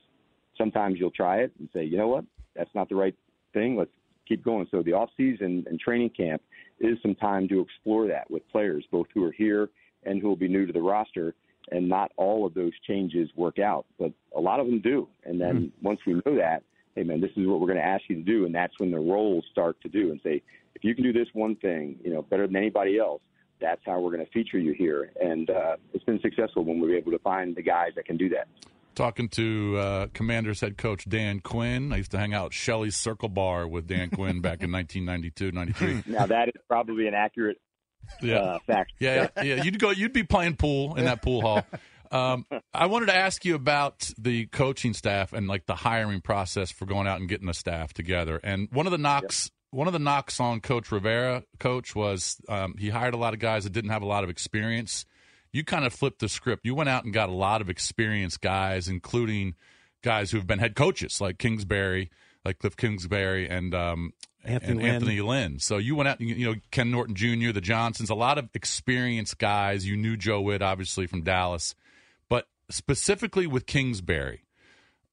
sometimes you'll try it and say you know what? That's not the right thing. Let's keep going. So the off season and training camp is some time to explore that with players both who are here and who will be new to the roster and not all of those changes work out, but a lot of them do. And then once we know that, hey man, this is what we're going to ask you to do, and that's when the roles start to do and say, if you can do this one thing, you know, better than anybody else, that's how we're going to feature you here. And uh, it's been successful when we were able to find the guys that can do that.
Talking to uh, Commanders head coach Dan Quinn. I used to hang out at Shelley's Circle Bar with Dan Quinn back in 1992, 93.
Now that is probably an accurate
Yeah.
uh, fact.
Yeah, yeah. You'd go. You'd be playing pool in that pool hall. Um, I wanted to ask you about the coaching staff and like the hiring process for going out and getting the staff together. And one of the knocks one of the knocks on Coach Rivera, Coach, was um, he hired a lot of guys that didn't have a lot of experience. You kind of flipped the script. You went out and got a lot of experienced guys, including guys who have been head coaches like Kingsbury, like Cliff Kingsbury, and um,
Anthony
and
Lynn.
Anthony Lynn. So you went out, you you know, Ken Norton Jr., the Johnsons, a lot of experienced guys. You knew Joe Whitt, obviously, from Dallas. But specifically with Kingsbury,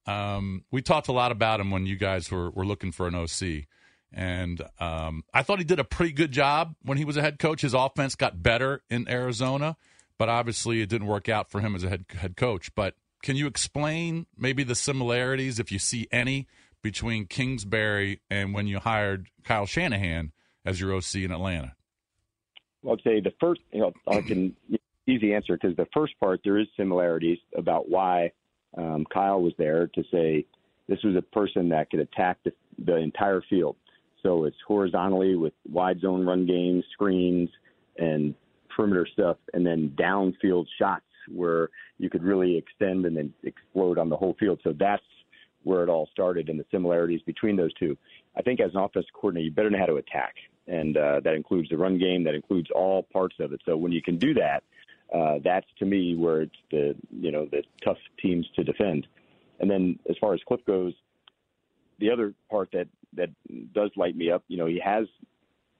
um, we talked a lot about him when you guys were, were looking for an OC. And um, I thought he did a pretty good job when he was a head coach. His offense got better in Arizona, but obviously it didn't work out for him as a head, head coach. But can you explain maybe the similarities, if you see any, between Kingsbury and when you hired Kyle Shanahan as your OC in Atlanta?
Well, I'd say the first, you know, I can easy answer because the first part there is similarities about why um, Kyle was there to say this was a person that could attack the, the entire field. So it's horizontally with wide zone run games, screens, and perimeter stuff, and then downfield shots where you could really extend and then explode on the whole field. So that's where it all started and the similarities between those two. I think as an offensive coordinator, you better know how to attack, and uh, that includes the run game, that includes all parts of it. So when you can do that, uh, that's to me where it's the you know the tough teams to defend. And then as far as Cliff goes, the other part that that does light me up, you know, he has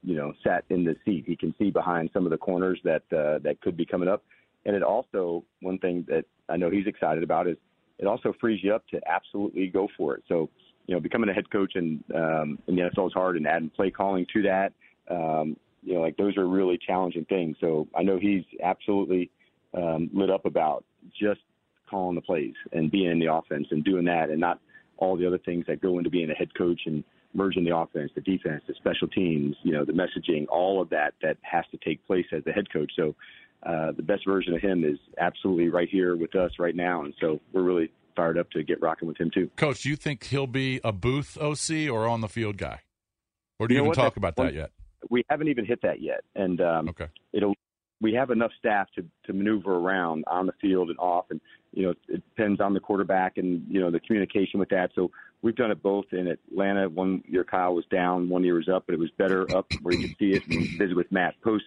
you know sat in the seat. He can see behind some of the corners that uh, that could be coming up. And it also one thing that I know he's excited about is it also frees you up to absolutely go for it. So you know, becoming a head coach in um, in the NFL is hard, and adding play calling to that. Um, you know, like those are really challenging things. So I know he's absolutely um, lit up about just calling the plays and being in the offense and doing that, and not all the other things that go into being a head coach and merging the offense, the defense, the special teams, you know, the messaging, all of that that has to take place as the head coach. So uh, the best version of him is absolutely right here with us right now, and so we're really fired up to get rocking with him too.
Coach, do you think he'll be a booth OC or on the field guy? Or do you,
You know
even
what?
talk about that yet?
We haven't even hit that yet, and um,
Okay.
it'll. We have enough staff to to maneuver around on the field and off, and you know it depends on the quarterback and you know the communication with that. So we've done it both in Atlanta. One year Kyle was down, one year was up, but it was better up where you could see it and visit with Matt post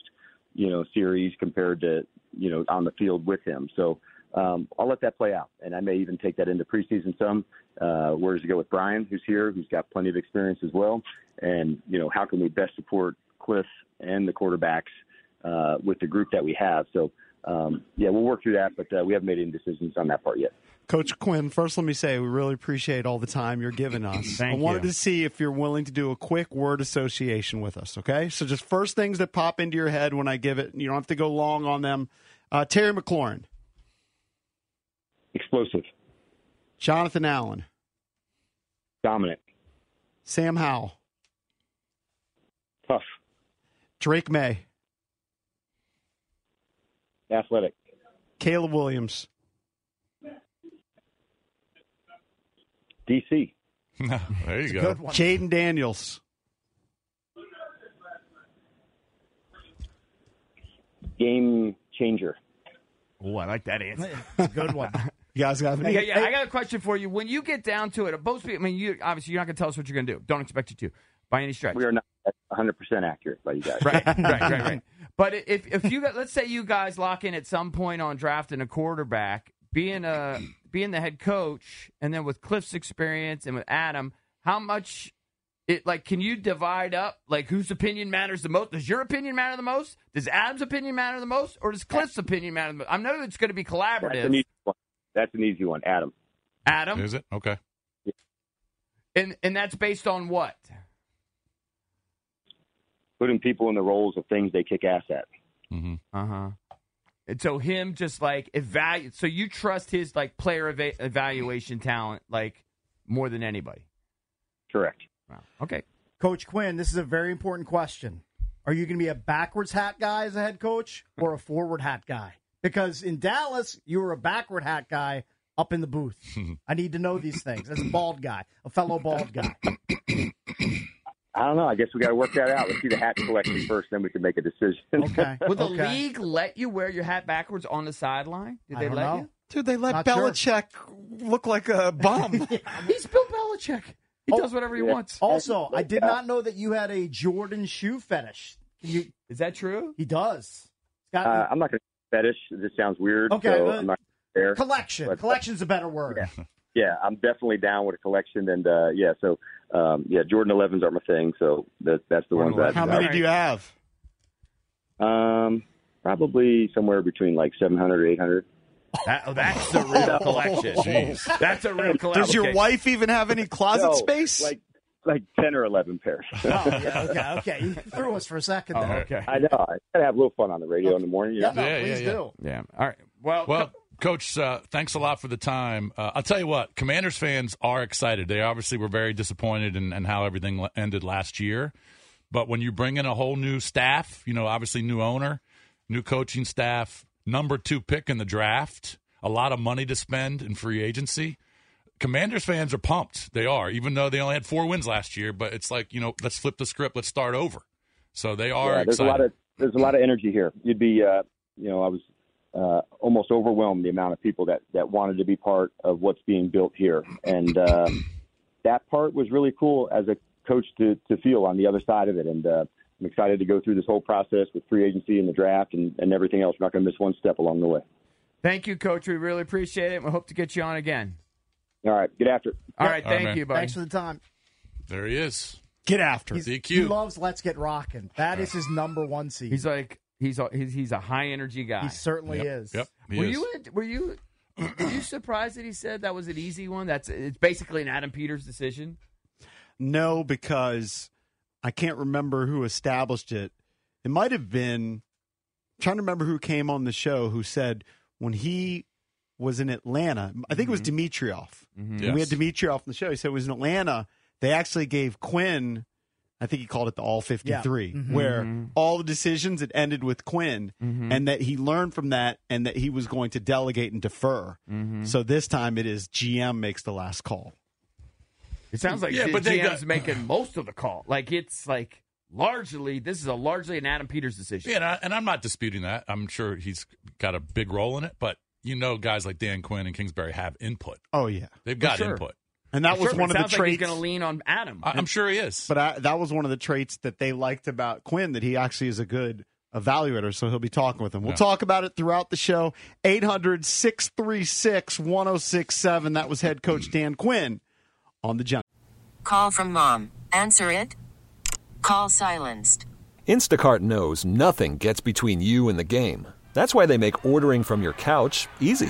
you know series compared to you know on the field with him. So um, I'll let that play out, and I may even take that into preseason some. Uh, where does it go with Brian, who's here, who's got plenty of experience as well, and you know how can we best support Cliff and the quarterbacks uh, with the group that we have. So um, yeah, we'll work through that, but uh, we haven't made any decisions on that part yet.
Coach Quinn, first let me say we really appreciate all the time you're giving us.
Thank
I wanted
you.
to see if you're willing to do a quick word association with us, okay? So just first things that pop into your head when I give it. You don't have to go long on them. Uh, Terry McLaurin,
Explosive,
Jonathan Allen,
dominant,
Sam Howell,
tough,
Drake Maye,
athletic,
Caleb Williams,
DC,
there you go.
Good.
Jayden Daniels,
game changer.
Oh, I like that answer.
It's a good one.
You guys got any?
Yeah, yeah. I got a question for you. When you get down to it, most people. I mean, you obviously you're not going to tell us what you're going to do. Don't expect you to, by any stretch.
We are not 100 percent accurate by you guys.
Right, right, right, right. But if if you got, let's say you guys lock in at some point on drafting a quarterback, being a being the head coach, and then with Cliff's experience and with Adam, how much it like can you divide up like whose opinion matters the most? Does your opinion matter the most? Does Adam's opinion matter the most, or does Cliff's opinion matter the most? I know it's going to be
That's an
collaborative.
easy one. That's an easy one, Adam.
Adam,
Is it? Okay.
and and that's based on what?
Putting people in the roles of things they kick ass at.
Mm-hmm.
Uh huh. And so him just like evaluate. So you trust his like player eva- evaluation talent like more than anybody.
Correct.
Wow. Okay.
Coach Quinn, this is a very important question. Are you going to be a backwards hat guy as a head coach or a forward hat guy? Because in Dallas, you were a backward hat guy up in the booth. I need to know these things. As a bald guy, a fellow bald guy.
I don't know. I guess we got to work that out. Let's see the hat collection first, then we can make a decision.
Okay.
Would the
okay.
league let you wear your hat backwards on the sideline? Did
I
they
don't
let
know.
you?
Dude, they let
Not sure.
Belichick look like a bum.
He's Bill Belichick. He does whatever he wants.
Also, I did not know that you had a Jordan shoe fetish. Can you?
Is that true?
He does. Got
Uh, I'm not going to fetish. This sounds weird.
Okay,
so
but-
I'm not there.
collection.
But-
Collection's a better word.
Yeah. yeah, I'm definitely down with a collection, and uh, yeah, so um, yeah, Jordan 11s aren't my thing. So that, that's the ones that.
How many do you have?
Um, probably somewhere between like 700 or 800.
That, oh, that's the real collection.
Jeez.
That's a real collection.
Does your wife even have any closet
No,
space?
Like like 10 or 11 pairs.
Oh, yeah, okay, okay. You threw us for a second there.
okay.
I know. I gotta have a little fun on the radio in the morning. You know?
Yeah, no, please do.
Yeah. All right. Well,
Well, Coach, uh, thanks a lot for the time. Uh, I'll tell you what, Commanders fans are excited. They obviously were very disappointed in, in how everything l- ended last year. But when you bring in a whole new staff, you know, obviously new owner, new coaching staff, number two pick in the draft, a lot of money to spend in free agency. Commanders fans are pumped. They are, even though they only had four wins last year. But it's like, you know, let's flip the script. Let's start over. So they are
yeah, there's
excited.
a lot of there's a lot of energy here. You'd be, uh, you know, I was uh, almost overwhelmed the amount of people that that wanted to be part of what's being built here, and um, that part was really cool as a coach to to feel on the other side of it. And uh, I'm excited to go through this whole process with free agency and the draft and, and everything else. We're not going to miss one step along the way.
thank you, Coach. We really appreciate it. We hope to get you on again.
All right, get after it.
All right.
All right,
Thank
man.
you, buddy.
Thanks for the time.
there he is.
Get after it.
He loves Let's Get Rockin'. That is his number one seed.
He's like he's a, he's he's a high energy guy.
he certainly
Yep,
is.
Yep. he
were
is.
you were you were you surprised that he said that was an easy one? That's it's basically an Adam Peters decision.
No, because I can't remember who established it. It might have been I'm trying to remember who came on the show who said when he was in Atlanta, I think it was Dimitroff.
Mhm.
When We had
Yes.
Dimitroff on the show. He said it was in Atlanta. They actually gave Quinn, I think he called it the All 53,
Mhm.
where
Mhm.
all the decisions had ended with Quinn,
Mhm.
and that he learned from that and that he was going to delegate and defer.
Mhm.
So this time it is GM makes the last call.
It sounds like
Yeah,
the
but they
GM's
got-
making most of the call. Like it's like largely this is a largely an Adam Peters decision.
Yeah, and, I, and I'm not disputing that. I'm sure he's got a big role in it, but you know, guys like Dan Quinn and Kingsbury have input.
Oh, yeah.
They've got
sure.
input.
And that was
Sure,
one
it
of the
sounds like
traits.
he's going to lean on Adam.
I, I'm sure he is.
But I, that was one of the traits that they liked about Quinn that he actually is a good evaluator. So he'll be talking with him. We'll
Yeah.
talk about it throughout the show. 800 636 1067. That was head coach Dan Quinn on the jump.
Call from mom. Answer it. Call silenced.
Instacart knows nothing gets between you and the game. That's why they make ordering from your couch easy.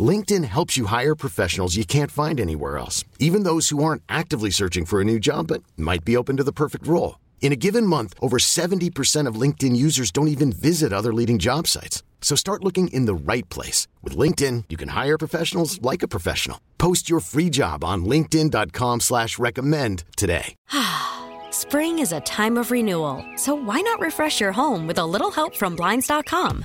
LinkedIn helps you hire professionals you can't find anywhere else, even those who aren't actively searching for a new job but might be open to the perfect role. In a given month, over 70% of LinkedIn users don't even visit other leading job sites. So start looking in the right place. With LinkedIn, you can hire professionals like a professional. Post your free job on linkedin.com slash recommend today.
Spring is a time of renewal, so why not refresh your home with a little help from Blinds.com?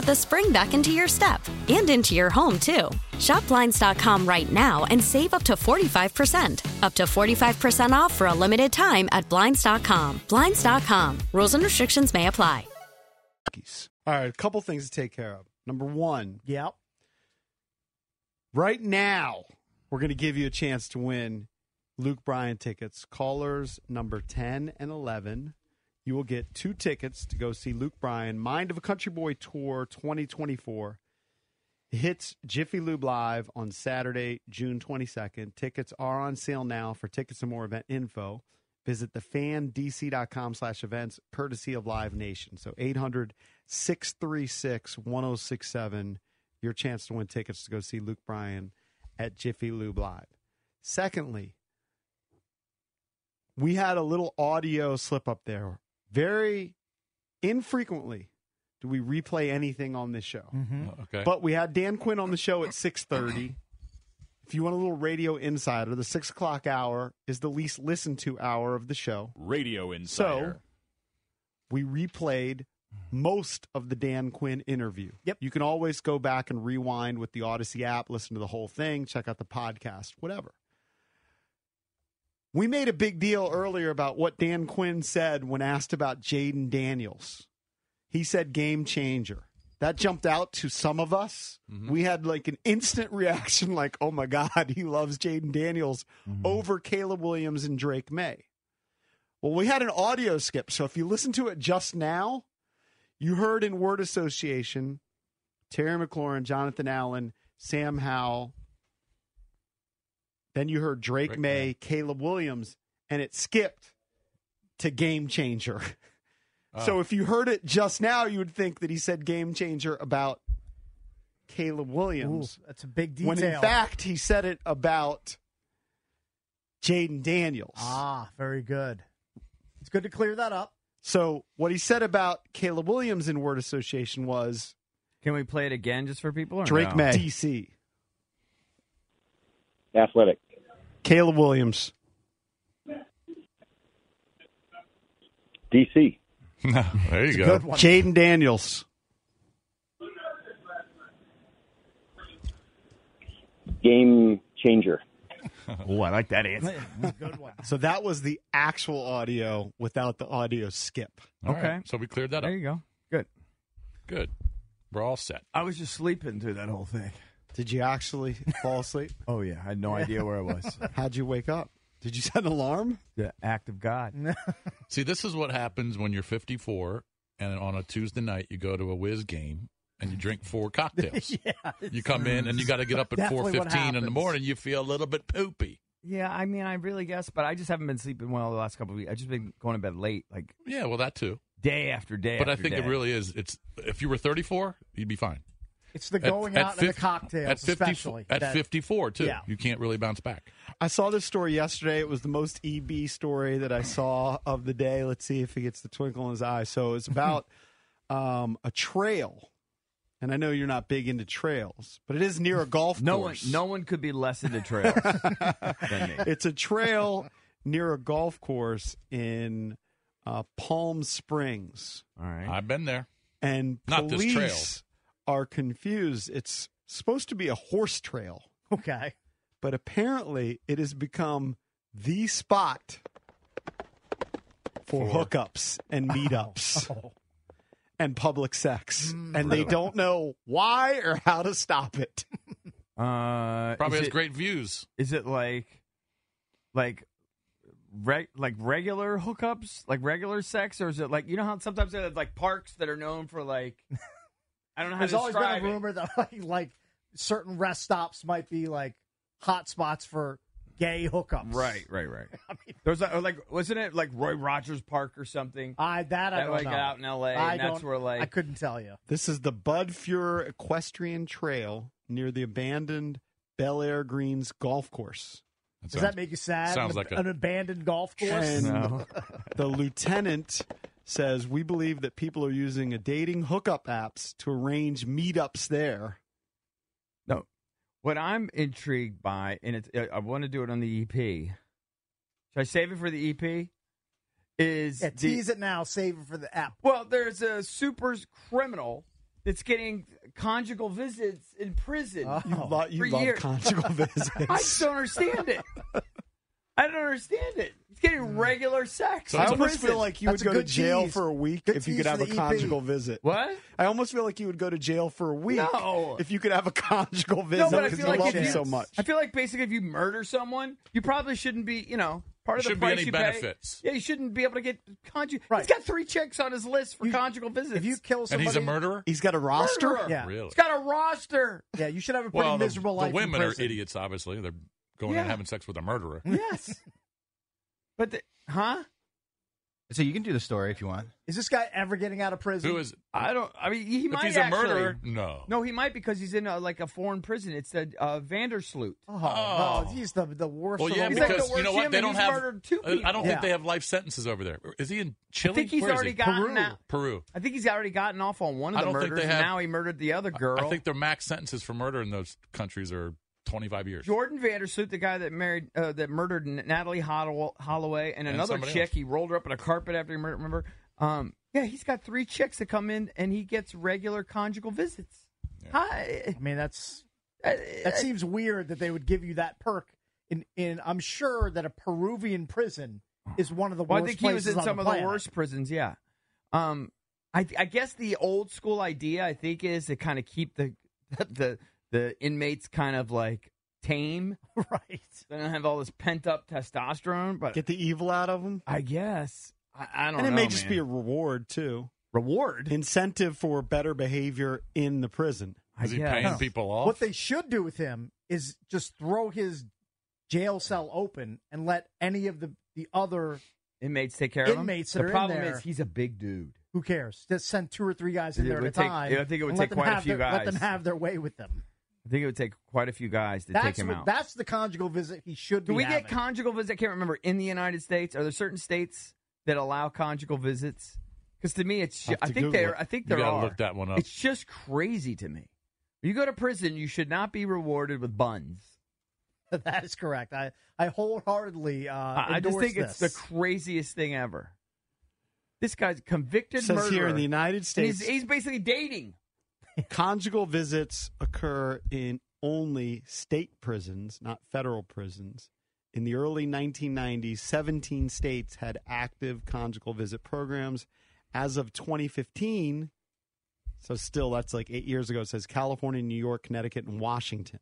the spring back into your step and into your home, too. Shop Blinds.com right now and save up to 45%. Up to 45% off for a limited time at Blinds.com. Blinds.com. Rules and restrictions may apply.
All right, a couple things to take care of. Number one,
Yep.
right now, we're going to give you a chance to win Luke Bryan tickets. Callers number 10 and 11 you will get two tickets to go see Luke Bryan, Mind of a Country Boy Tour 2024. It hits Jiffy Lube Live on Saturday, June 22nd. Tickets are on sale now. For tickets and more event info, visit thefandc.com slash events, courtesy of Live Nation. So 800 636 1067, your chance to win tickets to go see Luke Bryan at Jiffy Lube Live. Secondly, we had a little audio slip up there. Very infrequently do we replay anything on this show. Mm-hmm.
Oh, okay.
But we had Dan Quinn on the show at six thirty. if you want a little radio insider, the six o'clock hour is the least listened to hour of the show.
Radio insider.
So we replayed most of the Dan Quinn interview. Yep. You can always go back and rewind with the Audacy app, listen to the whole thing, check out the podcast, whatever. We made a big deal earlier about what Dan Quinn said when asked about Jayden Daniels. He said game changer. That jumped out to some of us. Mm-hmm. We had like an instant reaction, like, oh my God, he loves Jayden Daniels mm-hmm. over Caleb Williams and Drake Maye. Well, we had an audio skip. So if you listen to it just now, you heard in word association Terry McLaurin, Jonathan Allen, Sam Howell. Then you heard Drake, Maye, Caleb Williams, and it skipped to game changer. So
Oh.
if you heard it just now, you would think that he said game changer about Caleb Williams.
Ooh, that's a big detail.
When in fact he said it about Jayden Daniels.
Ah, very good. It's good to clear that up.
So what he said about Caleb Williams in word association was
Can we play it again just for people? Or
Drake
no?
Maye, DC,
Athletic.
Caleb Williams,
DC.
there you go.
good. Jayden Daniels,
Game changer.
oh, I like that answer.
good one.
So that was the actual audio without the audio skip.
All right, So we cleared that up.
There you go. Good.
Good. We're all set.
I was just sleeping through that whole thing.
Did you actually fall asleep?
Oh yeah, I had no idea where I was.
How'd you wake up? Did you set an alarm?
The act of God.
See, this is what happens when you're 54 and on a Tuesday night you go to a whiz game and you drink four cocktails.
Yeah,
you come in and you got to get up at 4:15 in the morning. You feel a little bit poopy.
Yeah, I mean, I really guess, but I just haven't been sleeping well the last couple of weeks. I've just been going to bed late, like
Yeah, well, that too.
day after day.
But I
after
think it really is. It's if you were 34, you'd be fine.
It's the going out and the cocktails,
at 50
especially.
at
that-
54 too.
Yeah.
You can't really bounce back.
I saw this story yesterday. It was the most EB story that I saw of the day. Let's see if he gets the twinkle in his eye. So it's about um, a trail. And I know you're not big into trails, but it is near a golf
No
course.
one, no one could be less into trails than me.
It's a trail near a golf course in uh, Palm Springs.
All right.
I've been there.
And
Not this trail.
Are confused. It's supposed to be a horse trail.
Okay.
but apparently it has become the spot for, hookups and meetups and public sex. and they don't know why or how to stop it.
Uh,
Probably
is
has
it-
great views.
Is it like, like, reg, like regular hookups, like regular sex, or is it like you know how sometimes they have like parks that are known for like, I don't know how
There's
to
always been
describe
a
it.
rumor that like, like certain rest stops might be like hot spots for gay hookups.
Right, right, right. There's like, or like, wasn't it like Roy Rogers Park or something?
I that I
That,
don't
like,
know.
out in LA,
I
and that's
don't-
where, like-
I couldn't tell you.
This is the Bud Fuhrer Equestrian Trail near the abandoned Bel Air Greens golf course.
Does that make you sad?
sounds
an,
like a-
an abandoned golf course.
And the lieutenant says we believe that people are using a dating hookup apps to arrange meetups there.
No. What I'm intrigued by, and it's, I want to do it on the EP. Should I save it for the EP? Is
Yeah,
the-
tease it now. Save it for the app.
Well, there's a super criminal that's getting conjugal visits in prison.
Oh, you, lo- you
for
love
years.
conjugal visits.
I just don't understand it. I don't understand it. He's getting hmm. regular sex.
I
in
almost
prison.
feel like you
That's
would go to jail
tease.
for a week
Good
if you could have a
the EP.
conjugal visit.
What?
I almost feel like you would go to jail for a week
No.
if you could have a conjugal
No,
visit
but I
because
feel
you
like
love
if
them
you,
so much.
I feel like basically if you murder someone, you probably shouldn't be, you know, Part of
There
the
shouldn't be any
you
benefits.
Pay. Yeah, you shouldn't be able to get conjugal. Right. He's got three chicks on his list for conjugal visits.
If you kill
And
somebody,
he's a murderer?
He's got a roster.
Murderer.
Yeah.
Really?
He's got a roster.
Yeah, you should have a pretty
Well,
miserable
the
life. in
women are idiots, obviously. They're going
Yeah.
and having sex with a murderer.
Yes. but the, huh?
So you can do the story if you want.
Is this guy ever getting out of prison?
Who is?
I don't. I mean, he
If
might
he's a
actually.
murderer, no.
No, he might because he's in a, like a foreign prison. It's the uh, van der Sloot.
Oh, no, he's the the worst.
Well, yeah,
the
He's like
because
the
you know what? They don't have.
murdered two
I- I don't
people.
think
Yeah.
they have life sentences over there. Is he in Chile?
I think he's
Where is
already
he?
gotten
Peru.
out.
Peru.
I think he's already gotten off on one of
I
the murders.
have-
and now he murdered the other girl.
I think their max sentences for murder in those countries are 25 years.
Jordan van der Sloot, the guy that married, uh, that murdered Natalee Hollow- Holloway, and
And
another
somebody
chick.
else.
He rolled her up in a carpet after he murdered. Remember? Um, yeah, he's got three chicks that come in, and he gets regular conjugal visits. Hi.
I mean, that's
Uh,
that seems weird that they would give you that perk. In in, I'm sure that a Peruvian prison is one of the
Well, I
worst
think he was in some
the
of the worst prisons. Yeah. Um, I, I guess the old school idea, I think, is to kind of keep the the the inmates kind of like tame.
right.
They don't have all this pent up testosterone, but
Get the evil out of them.
I guess I, I don't know.
And it may just
man.
be a reward too.
Reward.
Incentive for better behavior in the prison.
I
Is he
guess.
paying people off?
What they should do with him is just throw his jail cell open and let any of the the other
inmates take care of him.
inmates that
the
are in
problem
there-
is he's a big dude.
who cares? Just send two or three guys in
It
there at a
would take-
time.
I think it would
and let
take
them
quite a
have
few
their- Let them
guys.
have their way with them.
I think it would take quite a few guys to
That's
take him
what,
out.
That's the conjugal visit he should
Do
be
we
having.
get conjugal visits? I can't remember. In the United States, are there certain states that allow conjugal visits? Because to me, it's.
I'll have
I
to
think
Google
there.
it.
I think
You
there
gotta
are.
look that one up.
It's just crazy to me. You go to prison, you should not be rewarded with buns.
that is correct. I I wholeheartedly. Uh,
I I just
endorse
think it's
this.
the craziest thing ever. This guy's a convicted
Says
murderer.
here in the United
and
States,
he's, he's basically dating.
Conjugal visits occur in only state prisons, not federal prisons. In the early 1990s, 17 states had active conjugal visit programs. As of 2015, so still that's like eight years ago, it says California, New York, Connecticut, and Washington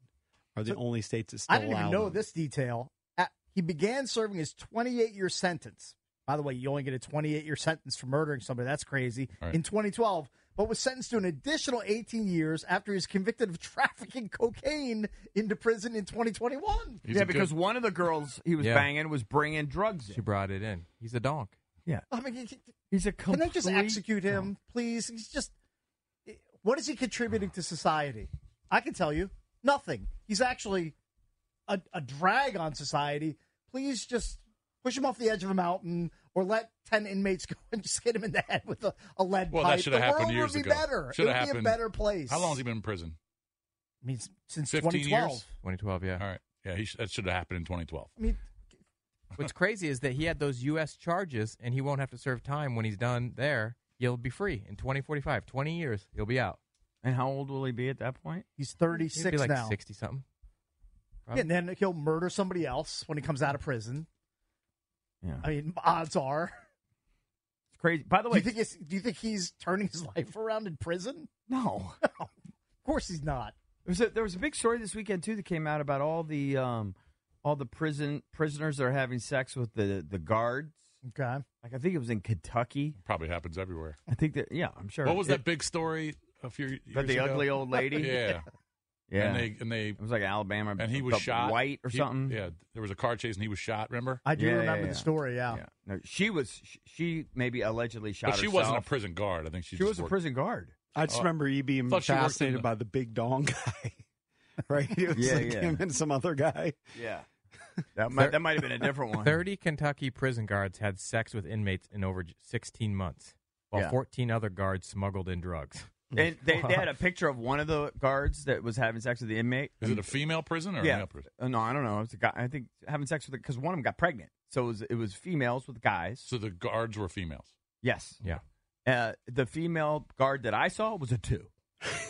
are the
So-
only states that still
I didn't
allow
even know
them.
this detail. At- he began serving his 28 year sentence. By the way, you only get a 28 year sentence for murdering somebody. That's crazy.
Right.
In 2012, but was sentenced to an additional 18 years after he was convicted of trafficking cocaine into prison in 2021.
yeah, because one of the girls he was
Yeah.
banging was bringing drugs in.
She brought it in. He's a donk.
Yeah.
I mean, he-
He's a
can they just execute him, please? He's just. Eh, what is he contributing to society? I can tell you nothing. He's actually a, a drag on society. Please just push him off the edge of a mountain or let 10 inmates go and just hit him in the head with a, a lead
Well,
pipe.
that should have
the
happened
world
years
would be
ago.
better.
Should
it
have
would
happened.
be a better place.
How long has he been in prison?
I mean, since 2012.
years?
2012, yeah.
All right. Yeah, he sh- that should have happened in 2012.
I mean,
What's crazy is that he had those U.S. charges, and he won't have to serve time when he's done there. He'll be free in 2045. 20 years, he'll be out.
And how old will he be at that point?
He's
He'll
36
be like
now.
60 something.
Yeah, and then he'll murder somebody else when he comes out of prison.
Yeah.
I mean, odds are.
It's crazy. By the
Do
way,
you think it's, do you think he's turning his life around in prison?
no.
of course he's not.
There was a, there was a big story this weekend too that came out about all the um, all the prison prisoners that are having sex with the the guards.
Okay.
Like I think it was in Kentucky.
Probably happens everywhere.
I think that yeah, I'm sure.
What was
It-
that big story a few years
About the
ago?
ugly old lady?
Yeah.
Yeah.
And they and they
It was like Alabama,
and he was shot.
white or
He-
something.
Yeah, there was a car chase and he was shot. Remember?
I do
Yeah, yeah,
remember
yeah.
the story, yeah.
Yeah. No, she was she maybe allegedly shot
But she
herself.
wasn't a prison guard. I think she,
She
just
was a prison guard.
I just
Oh,
remember you being
thought she worked in
fascinated
the-
by the big dong guy. right? It was
Yeah,
like
yeah.
him and some other guy.
Yeah. That might that might have been a different one.
30 Kentucky prison guards had sex with inmates in over 16 months, while
Yeah.
14 other guards smuggled in drugs.
And they, they had a picture of one of the guards that was having sex with the inmate.
Is it a female prison or a
yeah.
male prison?
Uh, no, I don't know. It was a guy. I think having sex with it because one of them got pregnant. So it was it was females with guys.
So the guards were females.
Yes.
Yeah.
Uh, the female guard that I saw was a two,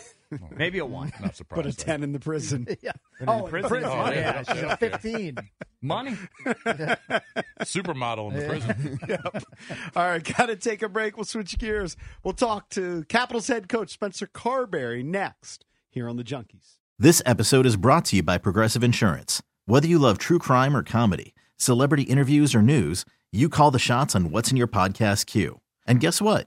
maybe a one.
Not surprised.
But a 10 in the prison.
yeah.
in
Oh, in
prison?
prison.
Oh,
yeah,
yeah.
she's a 15.
Money.
Supermodel in the prison.
Yep. All right, got to take a break. We'll switch gears. We'll talk to Capitals head coach Spencer Carbery next here on the Junkies.
This episode is brought to you by Progressive Insurance. Whether you love true crime or comedy, celebrity interviews, or news, you call the shots on what's in your podcast queue. And guess what?